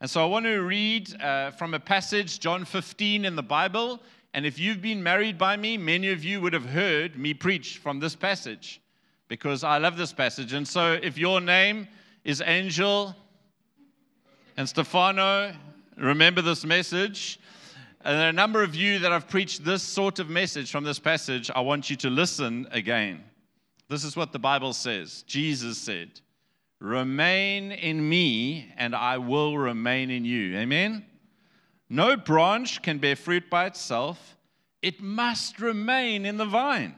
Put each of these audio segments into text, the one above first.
And so I want to read uh, from a passage, John 15 in the Bible. And if you've been married by me, many of you would have heard me preach from this passage because I love this passage. And so if your name is Angel and Stefano, remember this message. And there are a number of you that have preached this sort of message from this passage. I want you to listen again. This is what the Bible says. Jesus said, Remain in me, and I will remain in you. Amen? No branch can bear fruit by itself, it must remain in the vine.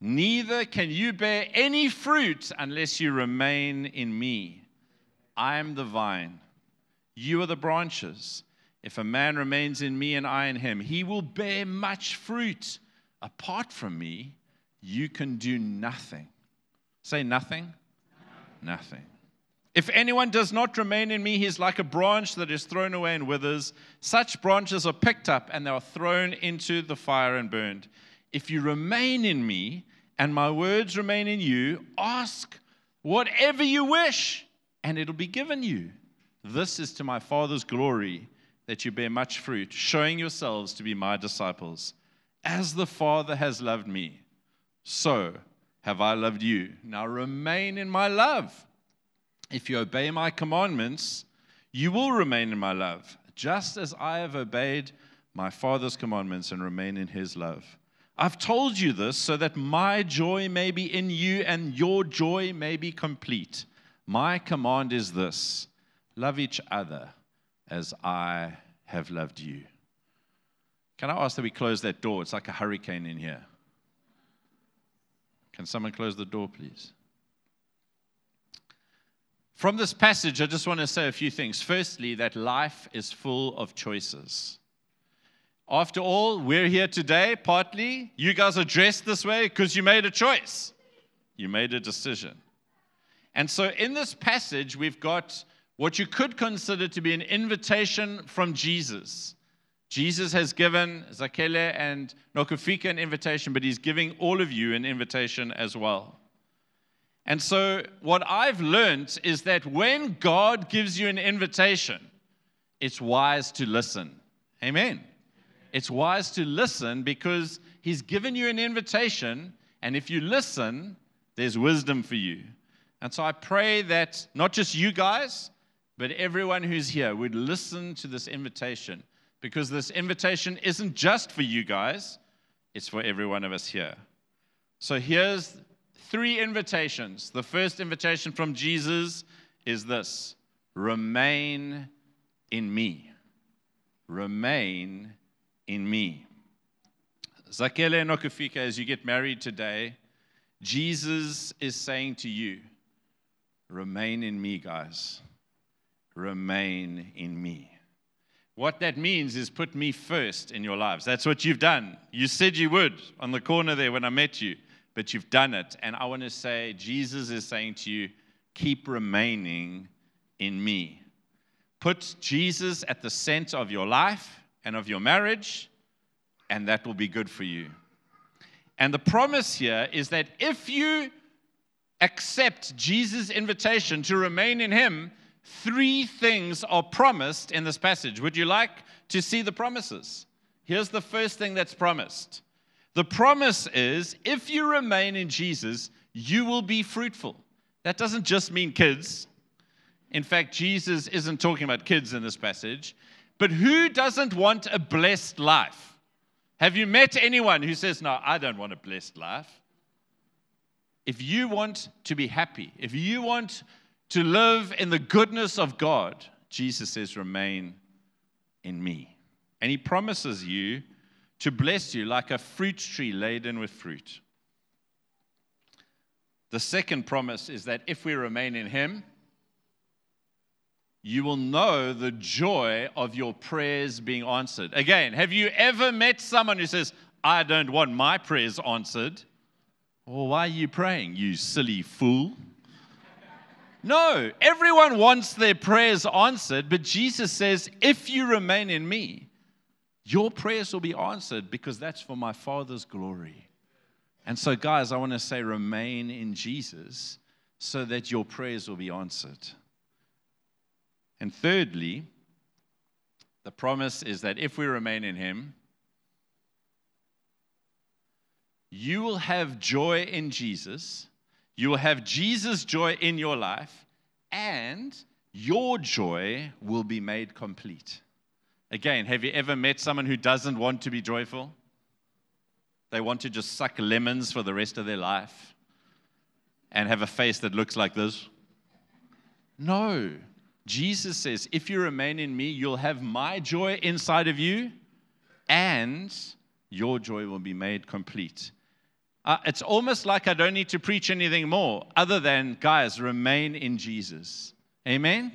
Neither can you bear any fruit unless you remain in me. I am the vine, you are the branches. If a man remains in me and I in him, he will bear much fruit. Apart from me, you can do nothing. Say nothing nothing. If anyone does not remain in me, he is like a branch that is thrown away and withers. Such branches are picked up and they are thrown into the fire and burned. If you remain in me and my words remain in you, ask whatever you wish and it'll be given you. This is to my Father's glory that you bear much fruit, showing yourselves to be my disciples. As the Father has loved me, so have I loved you. Now remain in my love. If you obey my commandments, you will remain in my love, just as I have obeyed my Father's commandments and remain in his love. I've told you this so that my joy may be in you and your joy may be complete. My command is this love each other as I have loved you. Can I ask that we close that door? It's like a hurricane in here. Can someone close the door, please? From this passage, I just want to say a few things. Firstly, that life is full of choices. After all, we're here today, partly. You guys are dressed this way because you made a choice, you made a decision. And so, in this passage, we've got what you could consider to be an invitation from Jesus Jesus has given Zakele and Nokufika an invitation, but he's giving all of you an invitation as well. And so, what I've learned is that when God gives you an invitation, it's wise to listen. Amen. It's wise to listen because he's given you an invitation, and if you listen, there's wisdom for you. And so, I pray that not just you guys, but everyone who's here would listen to this invitation because this invitation isn't just for you guys, it's for every one of us here. So here's three invitations. The first invitation from Jesus is this remain in me. Remain in me. Zakele Nokufika, as you get married today, Jesus is saying to you, remain in me, guys. Remain in me. What that means is put me first in your lives. That's what you've done. You said you would on the corner there when I met you, but you've done it. And I want to say, Jesus is saying to you, keep remaining in me. Put Jesus at the center of your life and of your marriage, and that will be good for you. And the promise here is that if you accept Jesus' invitation to remain in Him, Three things are promised in this passage. Would you like to see the promises? Here's the first thing that's promised the promise is if you remain in Jesus, you will be fruitful. That doesn't just mean kids. In fact, Jesus isn't talking about kids in this passage. But who doesn't want a blessed life? Have you met anyone who says, No, I don't want a blessed life? If you want to be happy, if you want to live in the goodness of God, Jesus says, remain in me. And he promises you to bless you like a fruit tree laden with fruit. The second promise is that if we remain in him, you will know the joy of your prayers being answered. Again, have you ever met someone who says, I don't want my prayers answered? Well, why are you praying, you silly fool? No, everyone wants their prayers answered, but Jesus says, if you remain in me, your prayers will be answered because that's for my Father's glory. And so, guys, I want to say, remain in Jesus so that your prayers will be answered. And thirdly, The promise is that if we remain in Him, you will have joy in Jesus, you will have Jesus' joy in your life, and your joy will be made complete. Again, have you ever met someone who doesn't want to be joyful? They want to just suck lemons for the rest of their life and have a face that looks like this? No. Jesus says, if you remain in me, you'll have my joy inside of you, and your joy will be made complete. Uh, it's almost like I don't need to preach anything more other than, guys, remain in Jesus. Amen?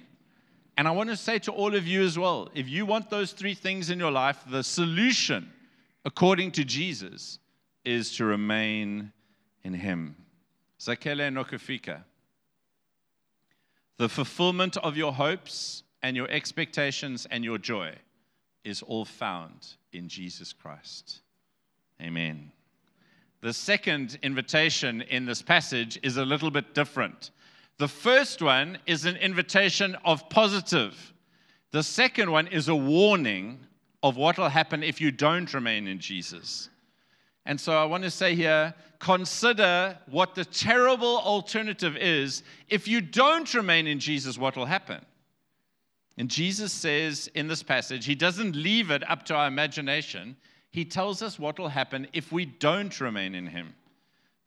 And I want to say to all of you as well if you want those three things in your life, the solution, according to Jesus, is to remain in Him. Zakele Nokufika. The fulfillment of your hopes and your expectations and your joy is all found in Jesus Christ. Amen. The second invitation in this passage is a little bit different. The first one is an invitation of positive. The second one is a warning of what will happen if you don't remain in Jesus. And so I want to say here consider what the terrible alternative is. If you don't remain in Jesus, what will happen? And Jesus says in this passage, he doesn't leave it up to our imagination. He tells us what will happen if we don't remain in him.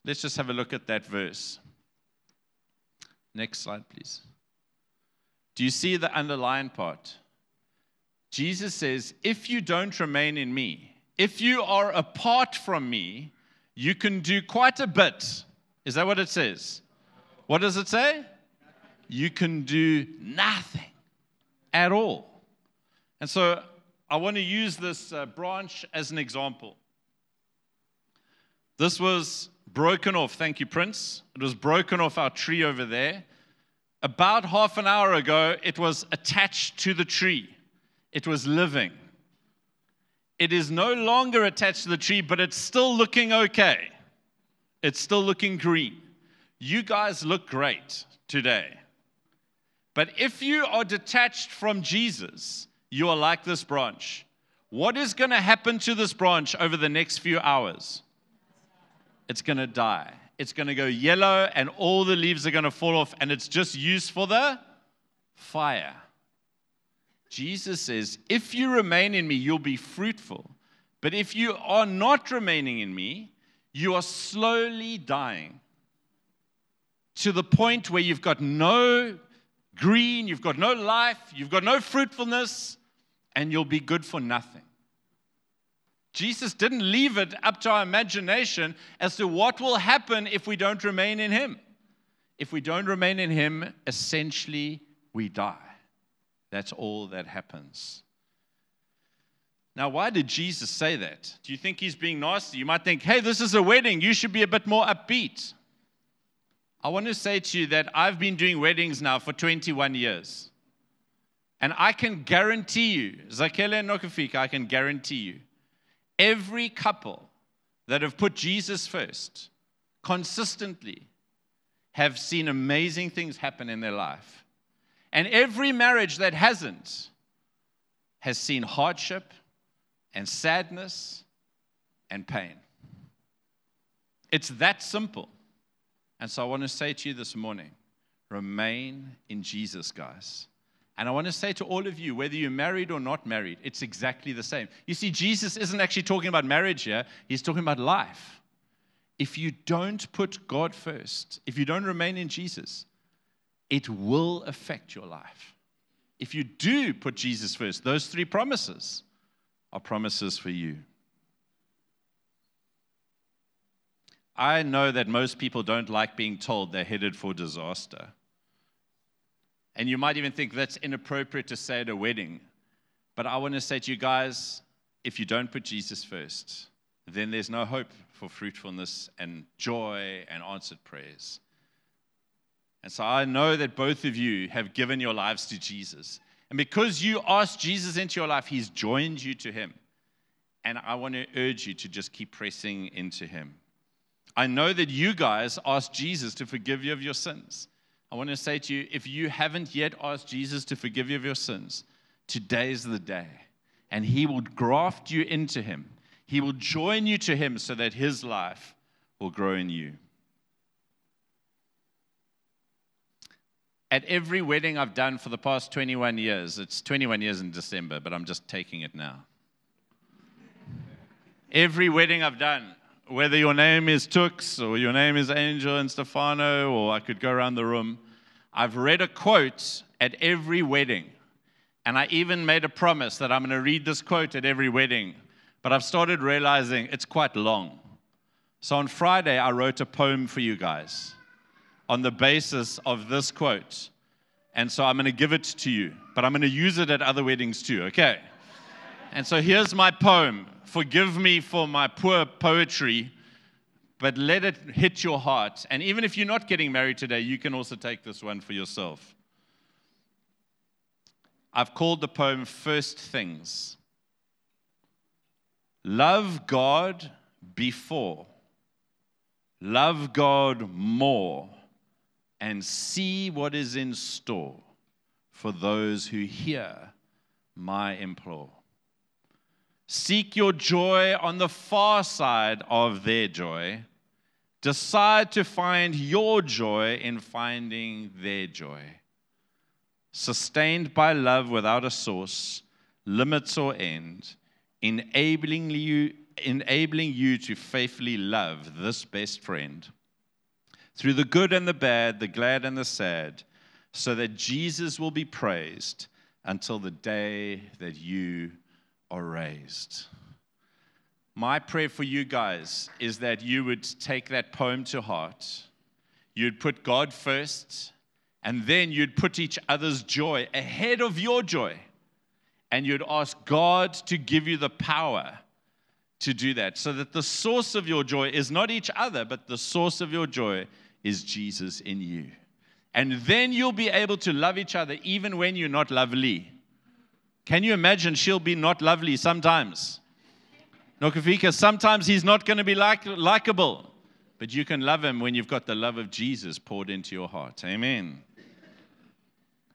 Let's just have a look at that verse. Next slide, please. Do you see the underlying part? Jesus says, If you don't remain in me, if you are apart from me, you can do quite a bit. Is that what it says? What does it say? You can do nothing at all. And so I want to use this uh, branch as an example. This was broken off. Thank you, Prince. It was broken off our tree over there. About half an hour ago, it was attached to the tree, it was living. It is no longer attached to the tree, but it's still looking okay. It's still looking green. You guys look great today. But if you are detached from Jesus, you are like this branch. What is going to happen to this branch over the next few hours? It's going to die. It's going to go yellow, and all the leaves are going to fall off, and it's just used for the fire. Jesus says, If you remain in me, you'll be fruitful. But if you are not remaining in me, you are slowly dying to the point where you've got no green, you've got no life, you've got no fruitfulness, and you'll be good for nothing. Jesus didn't leave it up to our imagination as to what will happen if we don't remain in Him. If we don't remain in Him, essentially we die. That's all that happens. Now, why did Jesus say that? Do you think he's being nasty? You might think, hey, this is a wedding. You should be a bit more upbeat. I want to say to you that I've been doing weddings now for 21 years. And I can guarantee you, Zakele and Nokufika, I can guarantee you, every couple that have put Jesus first consistently have seen amazing things happen in their life. And every marriage that hasn't has seen hardship and sadness and pain. It's that simple. And so I want to say to you this morning remain in Jesus, guys. And I want to say to all of you, whether you're married or not married, it's exactly the same. You see, Jesus isn't actually talking about marriage here, he's talking about life. If you don't put God first, if you don't remain in Jesus, it will affect your life. If you do put Jesus first, those three promises are promises for you. I know that most people don't like being told they're headed for disaster. And you might even think that's inappropriate to say at a wedding. But I want to say to you guys if you don't put Jesus first, then there's no hope for fruitfulness and joy and answered prayers. And so I know that both of you have given your lives to Jesus. And because you asked Jesus into your life, he's joined you to him. And I want to urge you to just keep pressing into him. I know that you guys asked Jesus to forgive you of your sins. I want to say to you if you haven't yet asked Jesus to forgive you of your sins, today's the day. and He will graft you into Him. He will join you to Him so that His life will grow in you. At every wedding I've done for the past 21 years, it's 21 years in December, but I'm just taking it now. Every wedding I've done, whether your name is Tux or your name is Angel and Stefano, or I could go around the room, I've read a quote at every wedding. And I even made a promise that I'm going to read this quote at every wedding. But I've started realizing it's quite long. So on Friday, I wrote a poem for you guys on the basis of this quote. And so I'm going to give it to you, but I'm going to use it at other weddings too, okay? And so here's my poem. Forgive me for my poor poetry, but let it hit your heart. And even if you're not getting married today, you can also take this one for yourself. I've called the poem First Things. Love God before, love God more, and see what is in store for those who hear my implore. Seek your joy on the far side of their joy. Decide to find your joy in finding their joy sustained by love without a source, limits, or end, enabling you, enabling you to faithfully love this best friend through the good and the bad, the glad and the sad, so that Jesus will be praised until the day that you are raised. My prayer for you guys is that you would take that poem to heart. You'd put God first and then you'd put each other's joy ahead of your joy. And you'd ask God to give you the power to do that so that the source of your joy is not each other, but the source of your joy is Jesus in you. And then you'll be able to love each other even when you're not lovely. Can you imagine she'll be not lovely sometimes? Nokufika, sometimes he's not going to be like, likable, but you can love him when you've got the love of Jesus poured into your heart. Amen.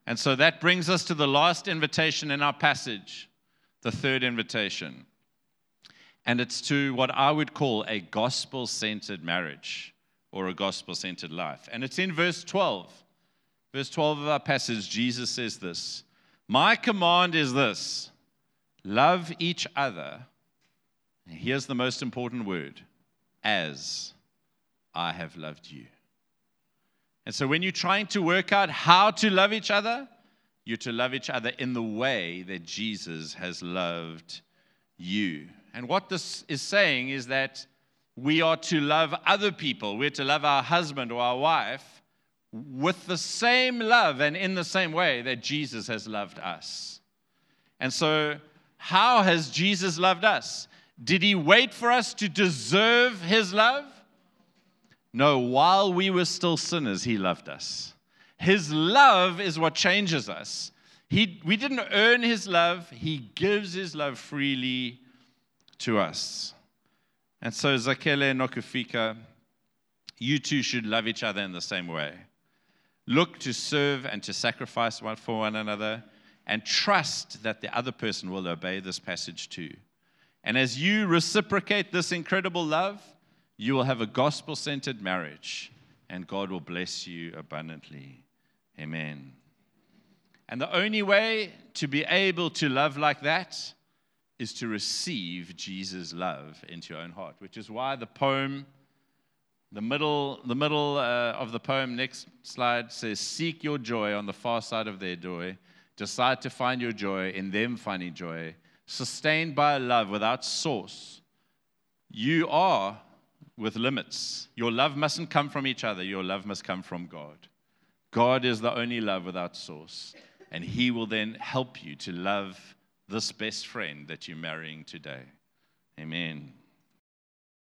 And so that brings us to the last invitation in our passage, the third invitation. And it's to what I would call a gospel centered marriage or a gospel centered life. And it's in verse 12. Verse 12 of our passage, Jesus says this My command is this love each other. Here's the most important word as I have loved you. And so when you're trying to work out how to love each other, you're to love each other in the way that Jesus has loved you. And what this is saying is that we are to love other people. We're to love our husband or our wife with the same love and in the same way that Jesus has loved us. And so, how has Jesus loved us? Did he wait for us to deserve his love? No, while we were still sinners, He loved us. His love is what changes us. He, we didn't earn His love, He gives His love freely to us. And so, Zakele Nokufika, you two should love each other in the same way. Look to serve and to sacrifice one for one another, and trust that the other person will obey this passage too. And as you reciprocate this incredible love, you will have a gospel centered marriage, and God will bless you abundantly. Amen. And the only way to be able to love like that is to receive Jesus' love into your own heart, which is why the poem, the middle, the middle uh, of the poem, next slide says, Seek your joy on the far side of their joy. Decide to find your joy in them finding joy, sustained by a love without source. You are with limits. Your love mustn't come from each other, your love must come from God. God is the only love without source, and He will then help you to love this best friend that you're marrying today. Amen.